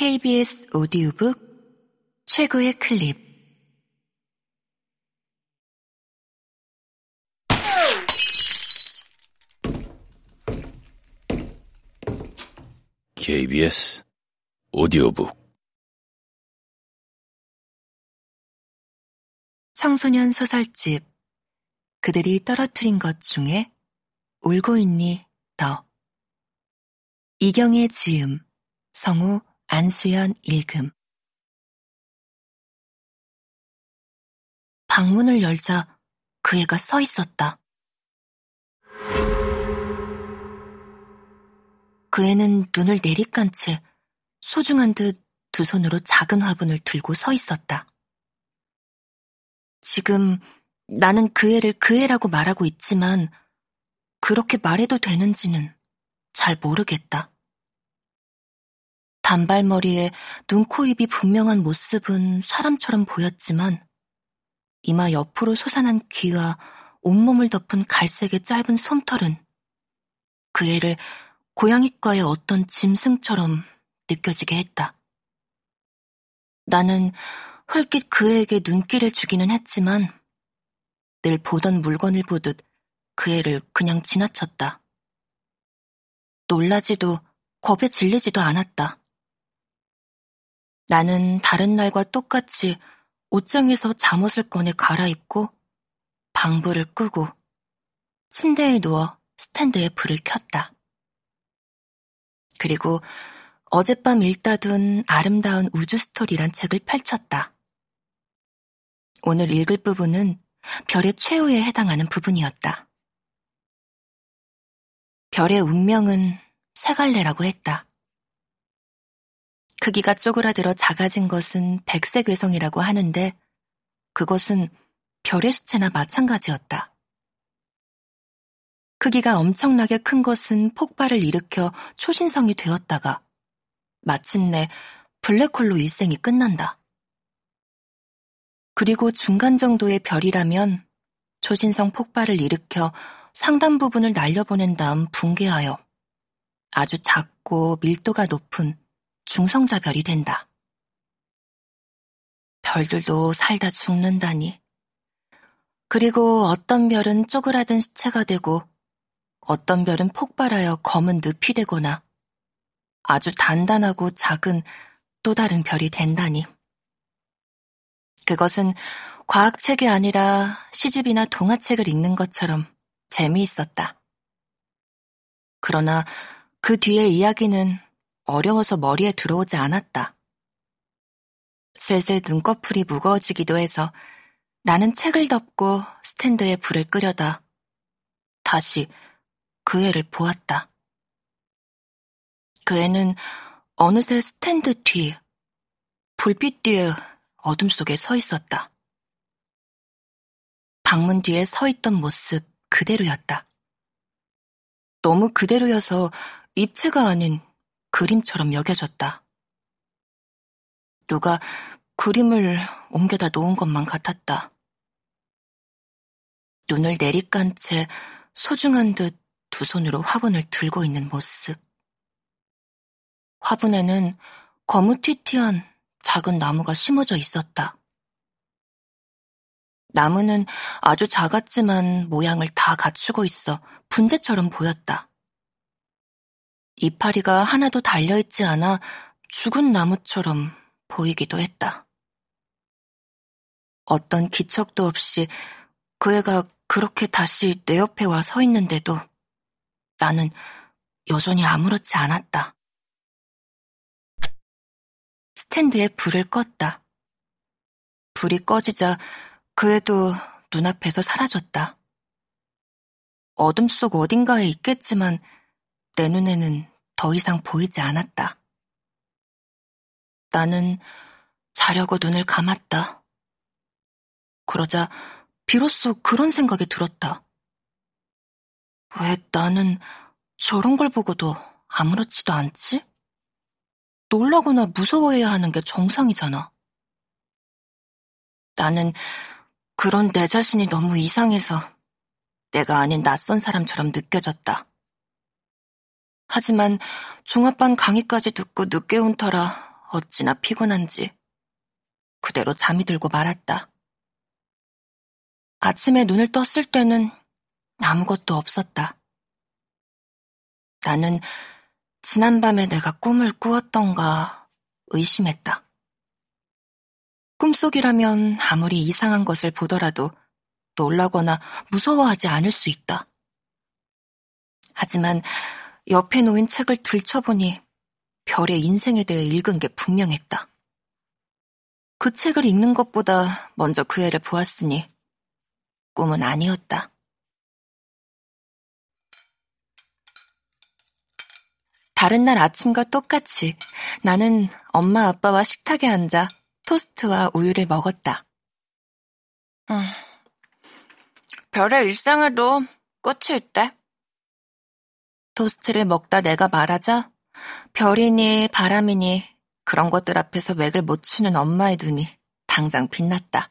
KBS 오디오북 최고의 클립. KBS 오디오북. 청소년 소설집. 그들이 떨어뜨린 것 중에 울고 있니 너? 이경의 지음 성우 안수연 읽음 방문을 열자 그 애가 서 있었다. 그 애는 눈을 내리깐 채 소중한 듯 두 손으로 작은 화분을 들고 서 있었다. 지금 나는 그 애를 그 애라고 말하고 있지만 그렇게 말해도 되는지는 잘 모르겠다. 단발머리에 눈, 코, 입이 분명한 모습은 사람처럼 보였지만 이마 옆으로 솟아난 귀와 온몸을 덮은 갈색의 짧은 솜털은 그 애를 고양이과의 어떤 짐승처럼 느껴지게 했다. 나는 헐깃 그 애에게 눈길을 주기는 했지만 늘 보던 물건을 보듯 그 애를 그냥 지나쳤다. 놀라지도 겁에 질리지도 않았다. 나는 다른 날과 똑같이 옷장에서 잠옷을 꺼내 갈아입고 방불을 끄고 침대에 누워 스탠드에 불을 켰다. 그리고 어젯밤 읽다 둔 아름다운 우주 스토리란 책을 펼쳤다. 오늘 읽을 부분은 별의 최후에 해당하는 부분이었다. 별의 운명은 세 갈래라고 했다. 크기가 쪼그라들어 작아진 것은 백색 외성이라고 하는데 그것은 별의 시체나 마찬가지였다. 크기가 엄청나게 큰 것은 폭발을 일으켜 초신성이 되었다가 마침내 블랙홀로 일생이 끝난다. 그리고 중간 정도의 별이라면 초신성 폭발을 일으켜 상단 부분을 날려보낸 다음 붕괴하여 아주 작고 밀도가 높은 중성자별이 된다. 별들도 살다 죽는다니. 그리고 어떤 별은 쪼그라든 시체가 되고 어떤 별은 폭발하여 검은 늪이 되거나 아주 단단하고 작은 또 다른 별이 된다니. 그것은 과학책이 아니라 시집이나 동화책을 읽는 것처럼 재미있었다. 그러나 그 뒤의 이야기는 어려워서 머리에 들어오지 않았다. 슬슬 눈꺼풀이 무거워지기도 해서 나는 책을 덮고 스탠드에 불을 끄려다 다시 그 애를 보았다. 그 애는 어느새 스탠드 뒤, 불빛 뒤에 어둠 속에 서 있었다. 방문 뒤에 서 있던 모습 그대로였다. 너무 그대로여서 입체가 아닌 그림처럼 여겨졌다. 누가 그림을 옮겨다 놓은 것만 같았다. 눈을 내리깐 채 소중한 듯 두 손으로 화분을 들고 있는 모습. 화분에는 거무튀튀한 작은 나무가 심어져 있었다. 나무는 아주 작았지만 모양을 다 갖추고 있어 분재처럼 보였다. 이파리가 하나도 달려있지 않아 죽은 나무처럼 보이기도 했다. 어떤 기척도 없이 그 애가 그렇게 다시 내 옆에 와 서 있는데도 나는 여전히 아무렇지 않았다. 스탠드에 불을 껐다. 불이 꺼지자 그 애도 눈앞에서 사라졌다. 어둠 속 어딘가에 있겠지만 내 눈에는 더 이상 보이지 않았다. 나는 자려고 눈을 감았다. 그러자 비로소 그런 생각이 들었다. 왜 나는 저런 걸 보고도 아무렇지도 않지? 놀라거나 무서워해야 하는 게 정상이잖아. 나는 그런 내 자신이 너무 이상해서 내가 아닌 낯선 사람처럼 느껴졌다. 하지만 종합반 강의까지 듣고 늦게 온 터라 어찌나 피곤한지 그대로 잠이 들고 말았다. 아침에 눈을 떴을 때는 아무것도 없었다. 나는 지난밤에 내가 꿈을 꾸었던가 의심했다. 꿈속이라면 아무리 이상한 것을 보더라도 놀라거나 무서워하지 않을 수 있다. 하지만 옆에 놓인 책을 들춰보니 별의 인생에 대해 읽은 게 분명했다. 그 책을 읽는 것보다 먼저 그 애를 보았으니 꿈은 아니었다. 다른 날 아침과 똑같이 나는 엄마 아빠와 식탁에 앉아 토스트와 우유를 먹었다. 음, 별의 일상에도 끝이 있대. 토스트를 먹다 내가 말하자 별이니 바람이니 그런 것들 앞에서 맥을 못 추는 엄마의 눈이 당장 빛났다.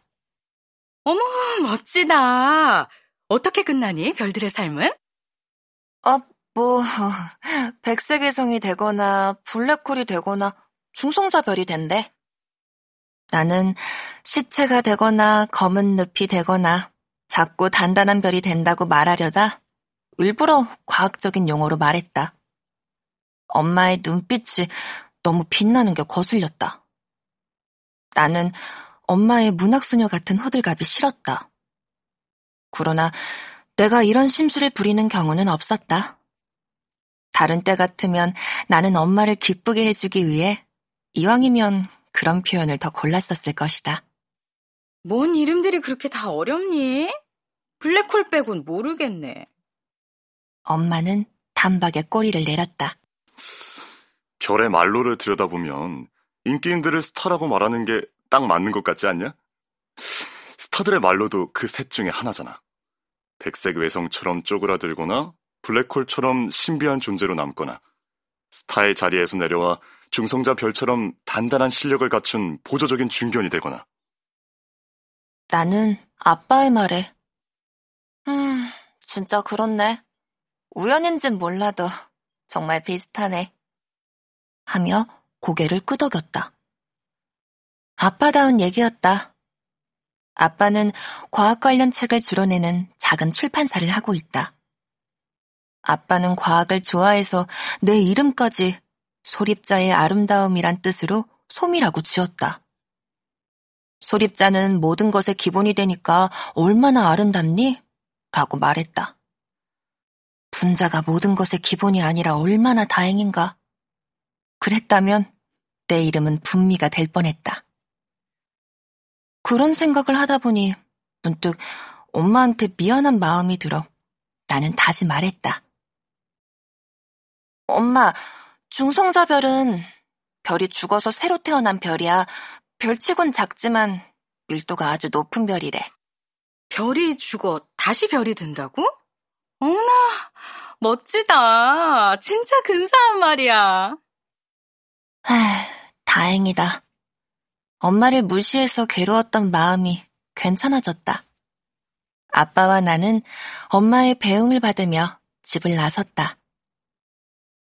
어머, 멋지다. 어떻게 끝나니, 별들의 삶은? 어, 뭐, 백색의 성이 되거나 블랙홀이 되거나 중성자 별이 된대. 나는 시체가 되거나 검은 늪이 되거나 작고 단단한 별이 된다고 말하려다 일부러 과학적인 용어로 말했다. 엄마의 눈빛이 너무 빛나는 게 거슬렸다. 나는 엄마의 문학소녀 같은 호들갑이 싫었다. 그러나 내가 이런 심술을 부리는 경우는 없었다. 다른 때 같으면 나는 엄마를 기쁘게 해주기 위해 이왕이면 그런 표현을 더 골랐었을 것이다. 뭔 이름들이 그렇게 다 어렵니? 블랙홀 빼곤 모르겠네. 엄마는 단박에 꼬리를 내렸다. 별의 말로를 들여다보면 인기인들을 스타라고 말하는 게 딱 맞는 것 같지 않냐? 스타들의 말로도 그 셋 중에 하나잖아. 백색 외성처럼 쪼그라들거나 블랙홀처럼 신비한 존재로 남거나 스타의 자리에서 내려와 중성자 별처럼 단단한 실력을 갖춘 보조적인 중견이 되거나 나는 아빠의 말에 음, 진짜 그렇네. 우연인진 몰라도 정말 비슷하네. 하며 고개를 끄덕였다. 아빠다운 얘기였다. 아빠는 과학 관련 책을 주로 내는 작은 출판사를 하고 있다. 아빠는 과학을 좋아해서 내 이름까지 소립자의 아름다움이란 뜻으로 솜이라고 지었다. 소립자는 모든 것의 기본이 되니까 얼마나 아름답니? 라고 말했다. 분자가 모든 것의 기본이 아니라 얼마나 다행인가. 그랬다면 내 이름은 분미가 될 뻔했다. 그런 생각을 하다 보니 문득 엄마한테 미안한 마음이 들어 나는 다시 말했다. 엄마, 중성자별은 별이 죽어서 새로 태어난 별이야. 별치곤 작지만 밀도가 아주 높은 별이래. 별이 죽어 다시 별이 된다고? 어머나, 멋지다. 진짜 근사한 말이야. 하, 다행이다. 엄마를 무시해서 괴로웠던 마음이 괜찮아졌다. 아빠와 나는 엄마의 배웅을 받으며 집을 나섰다.